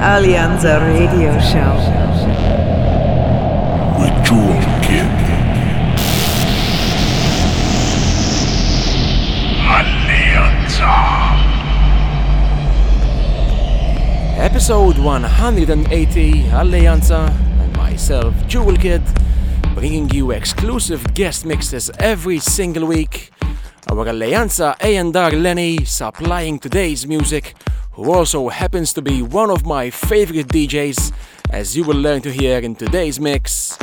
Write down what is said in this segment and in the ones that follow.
Alleanza Radio Show. With Jewel Kid. Alleanza. Episode 180 Alleanza and myself, Jewel Kid, bringing you exclusive guest mixes every single week. Our Alleanza A&R Lenny supplying today's music, who also happens to be one of my favorite DJs, as you will learn to hear in today's mix.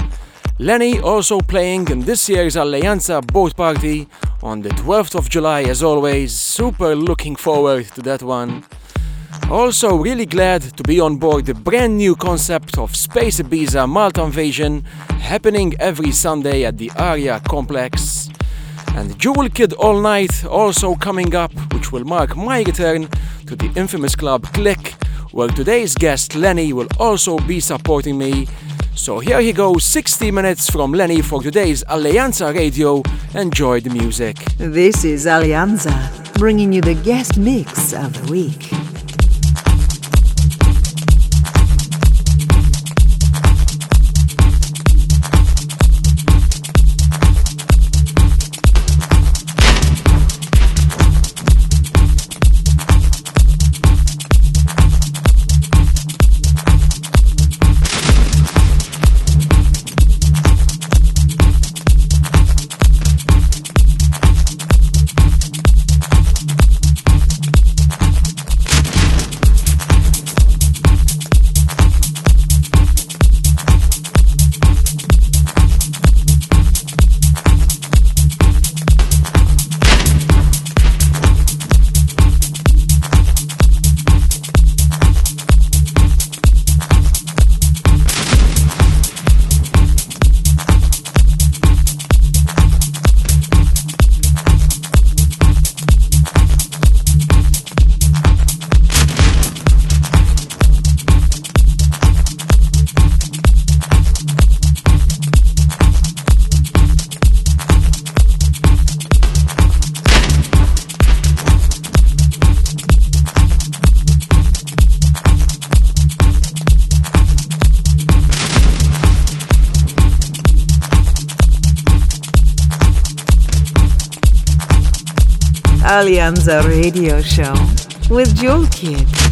Lenny also playing in this year's Alleanza boat party on the 12th of July as always, super looking forward to that one. Also, really glad to be on board the brand new concept of Space Ibiza Malta Invasion happening every Sunday at the Aria Complex. And Jewel Kid All Night also coming up, will mark my return to the infamous club Click, where today's guest Lenny will also be supporting me. So here he goes 60 minutes from Lenny for today's Alleanza Radio. Enjoy the music. This is Alleanza, bringing you the guest mix of the week. Alleanza Radio Show with Jewel Kid.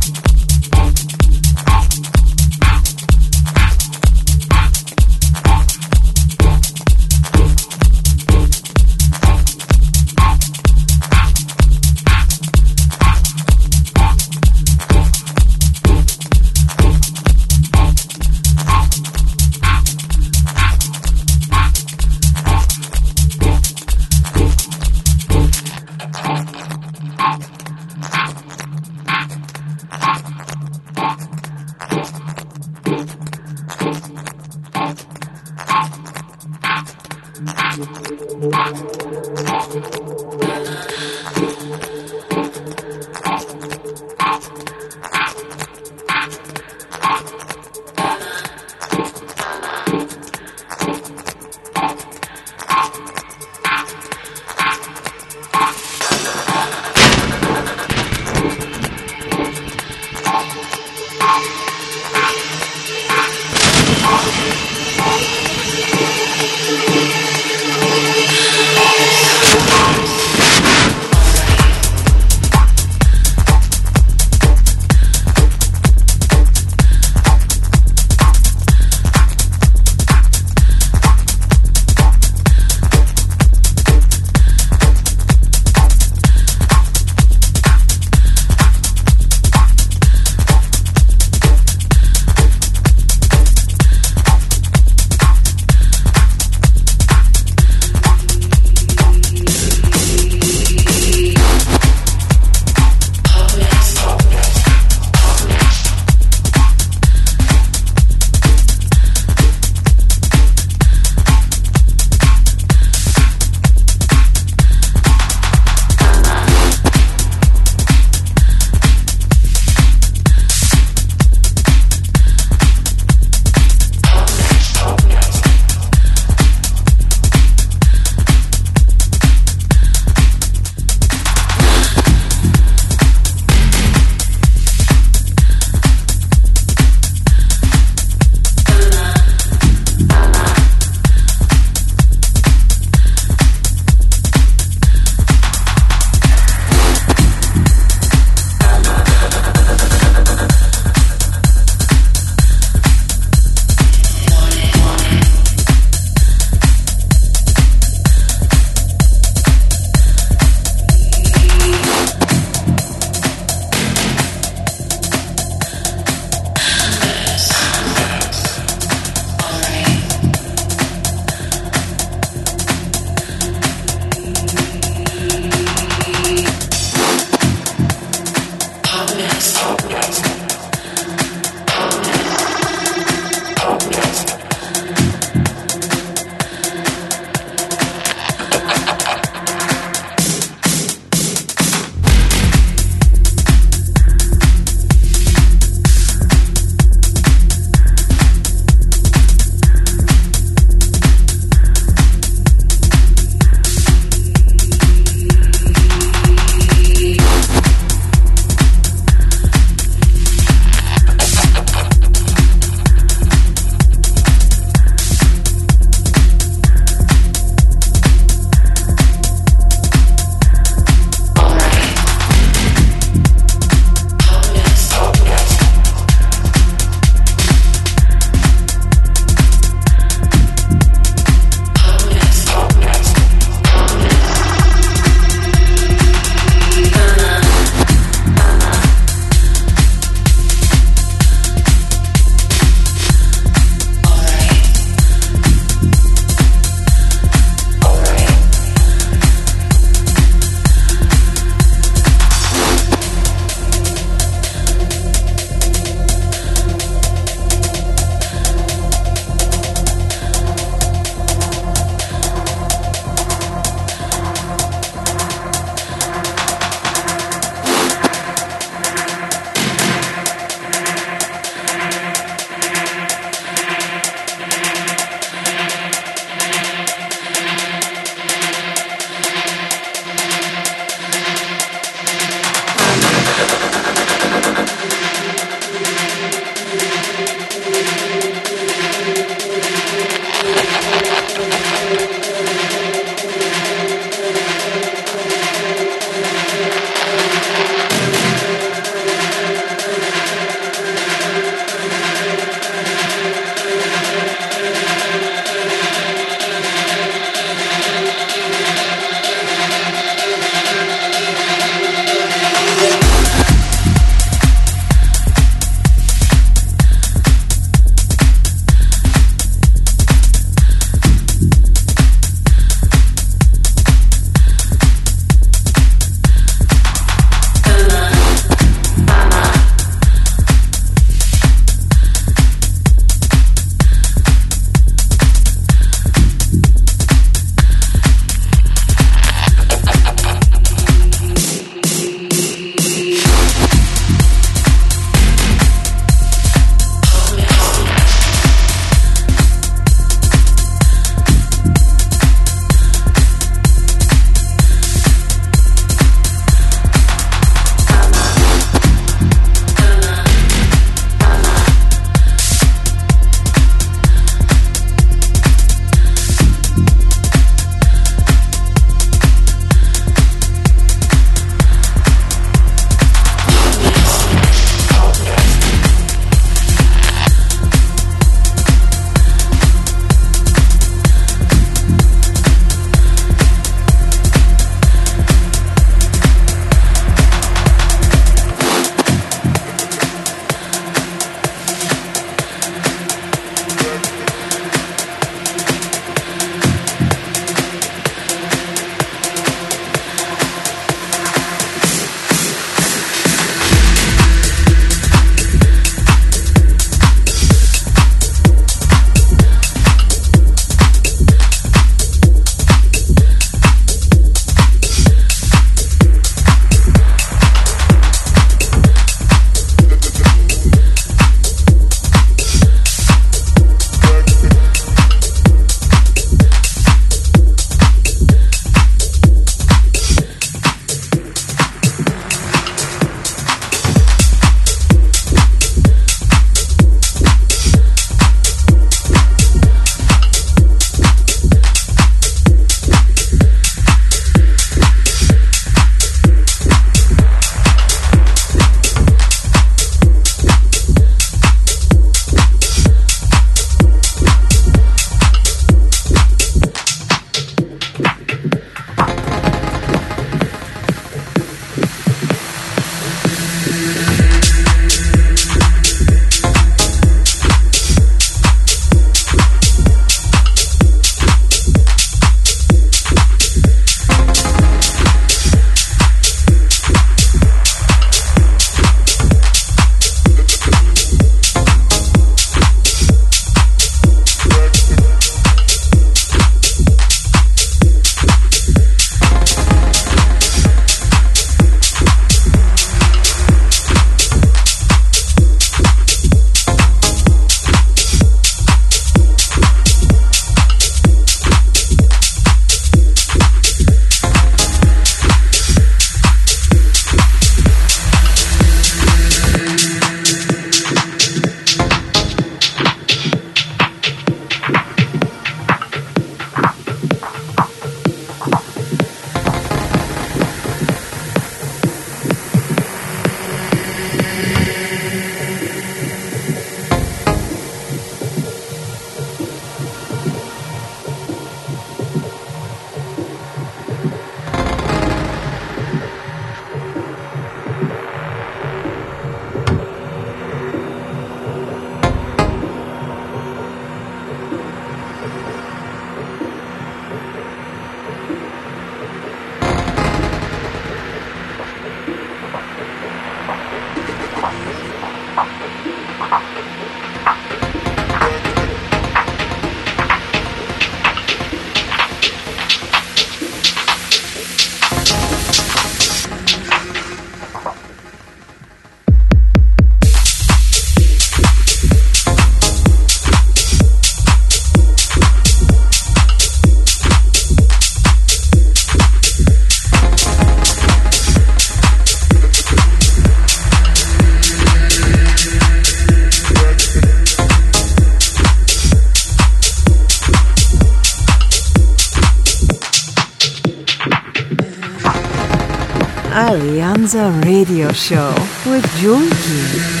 Radio Show with Kid.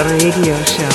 Radio Show.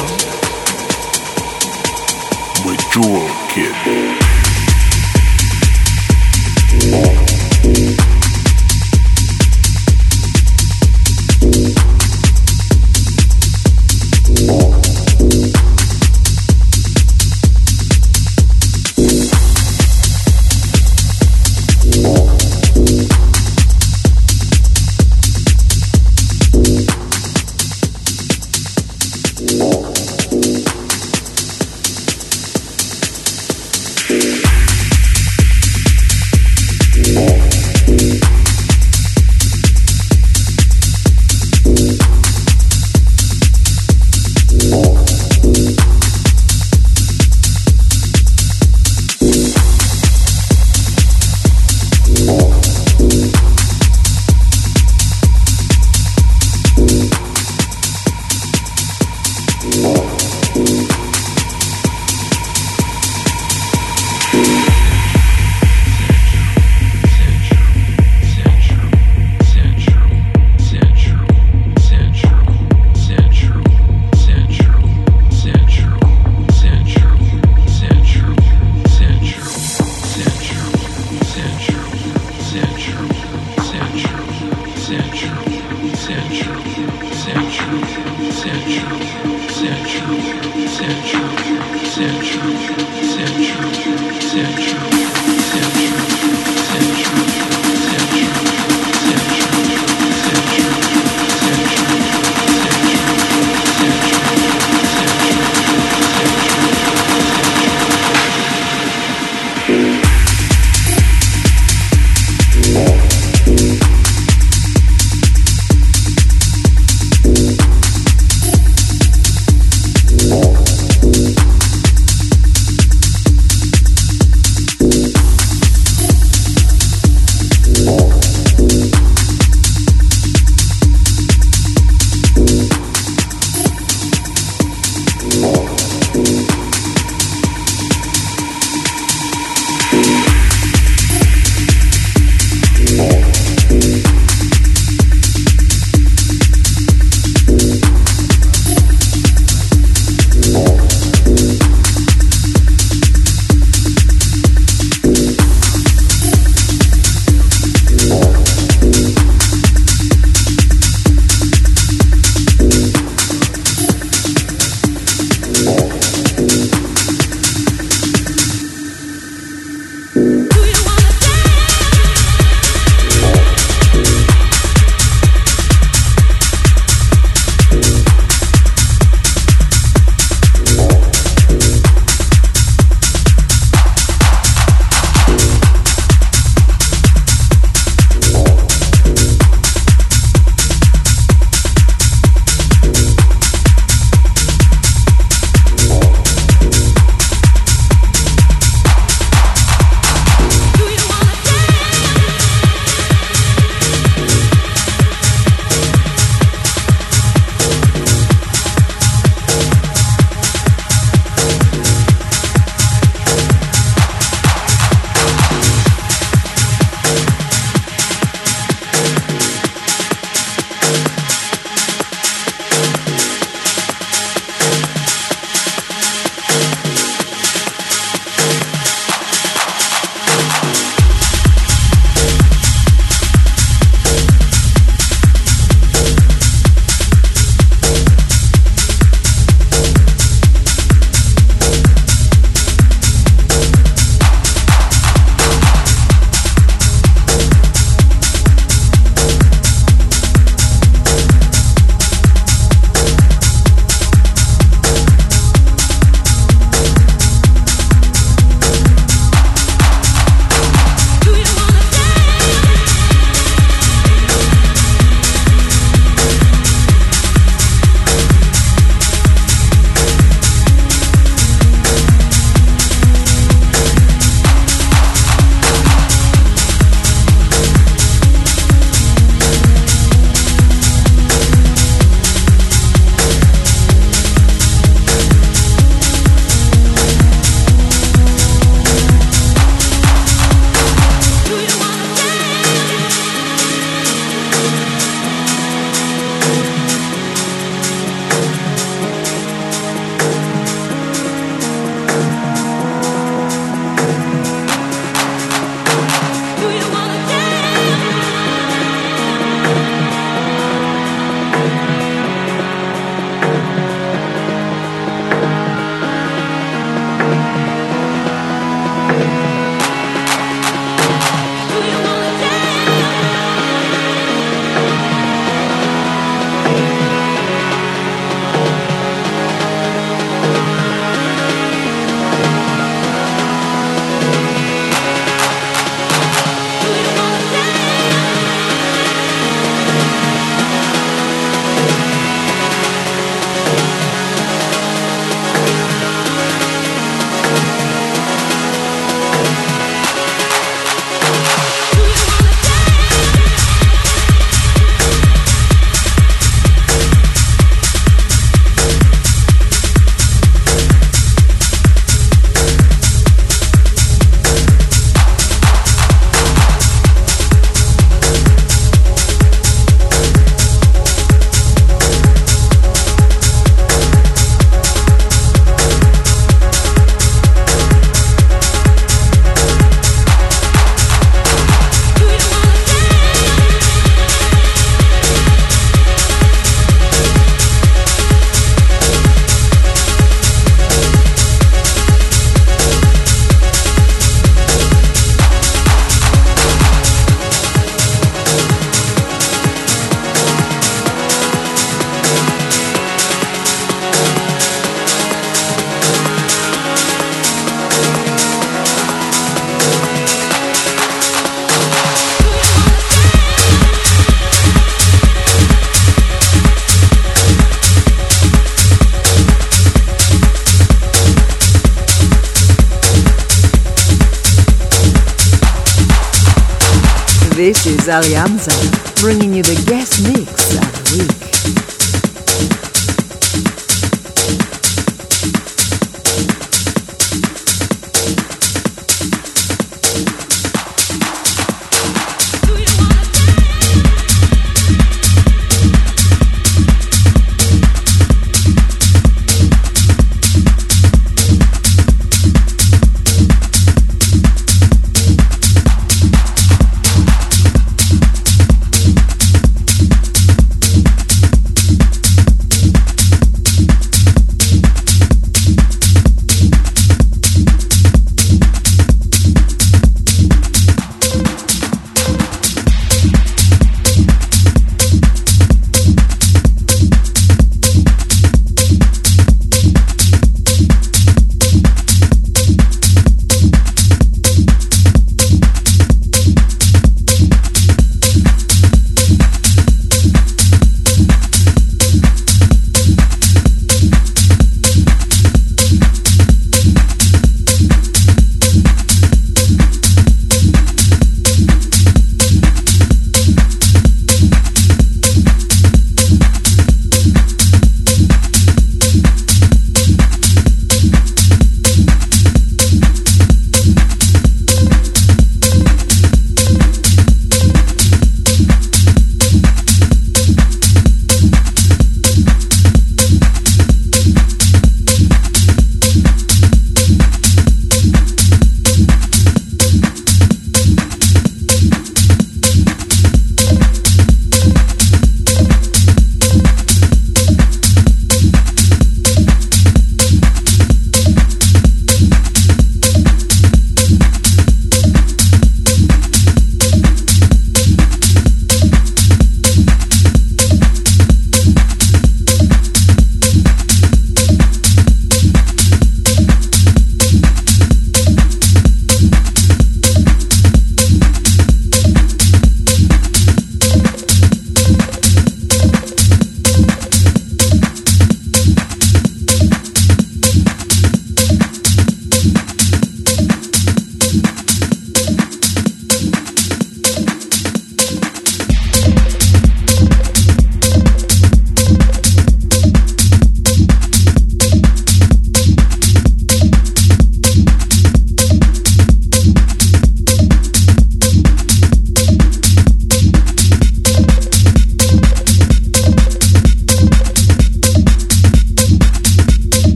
Alleanza,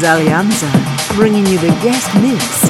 This is Alleanza, bringing you the guest mix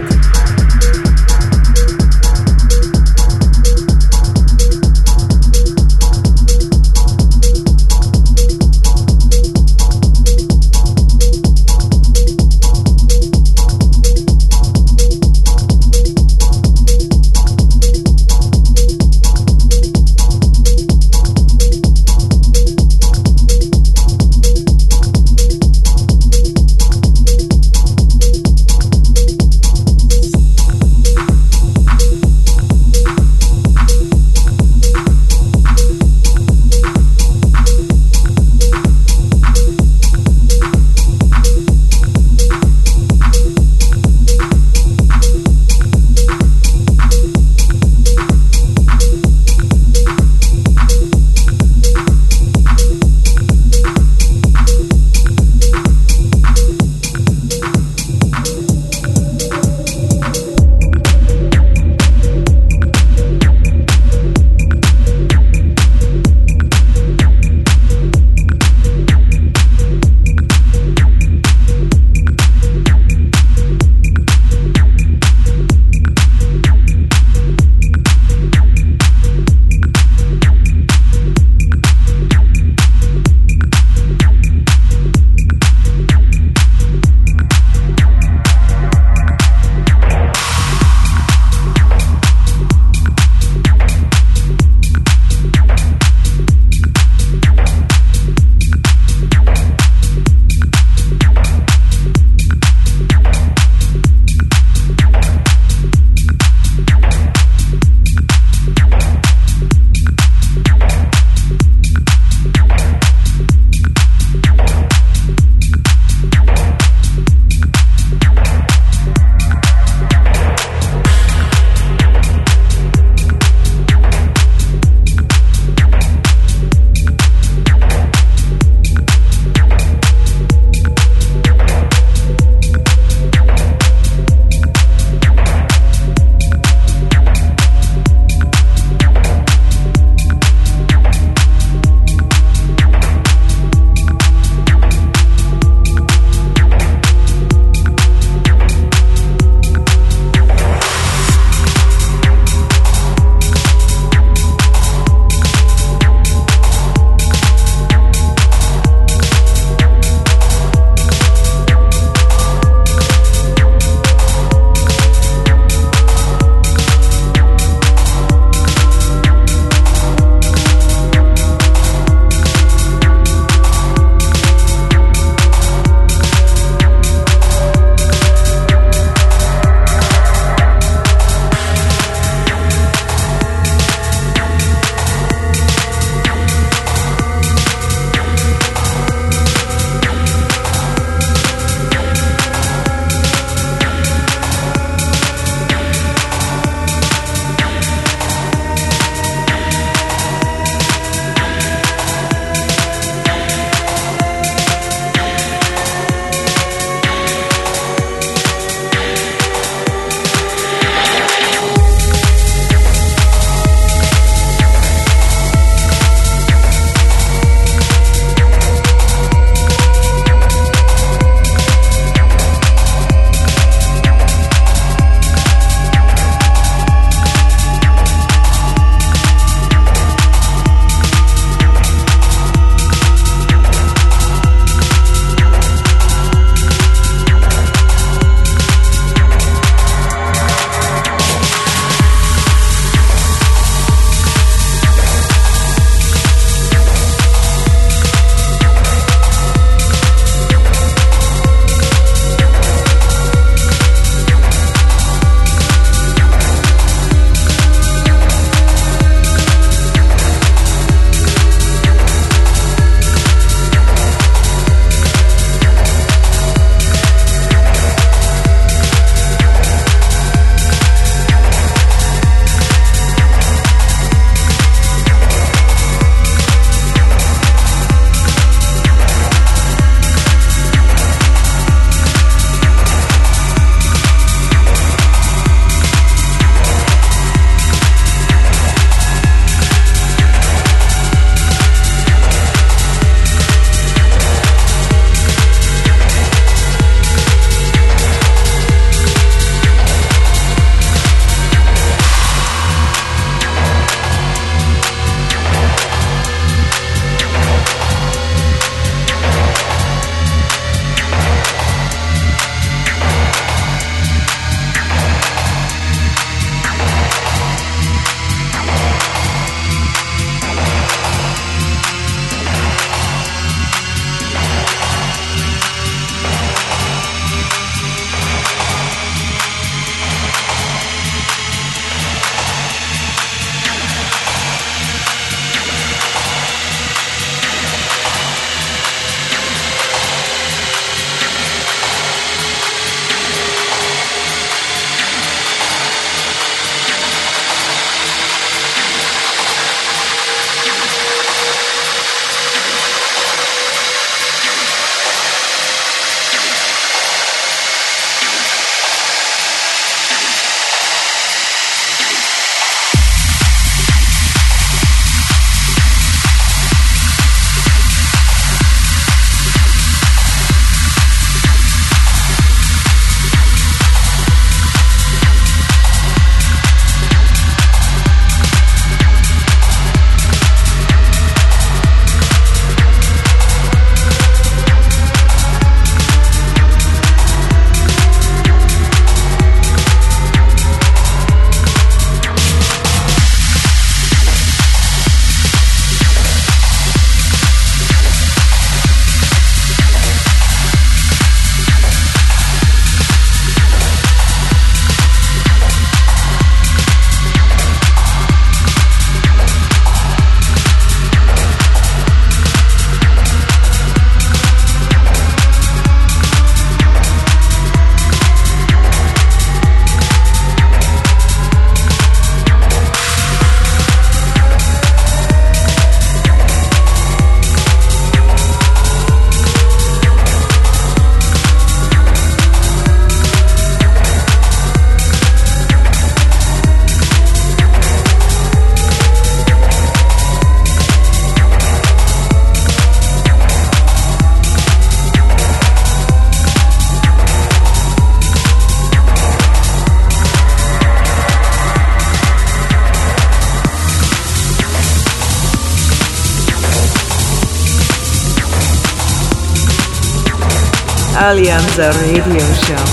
Alleanza Radio Show.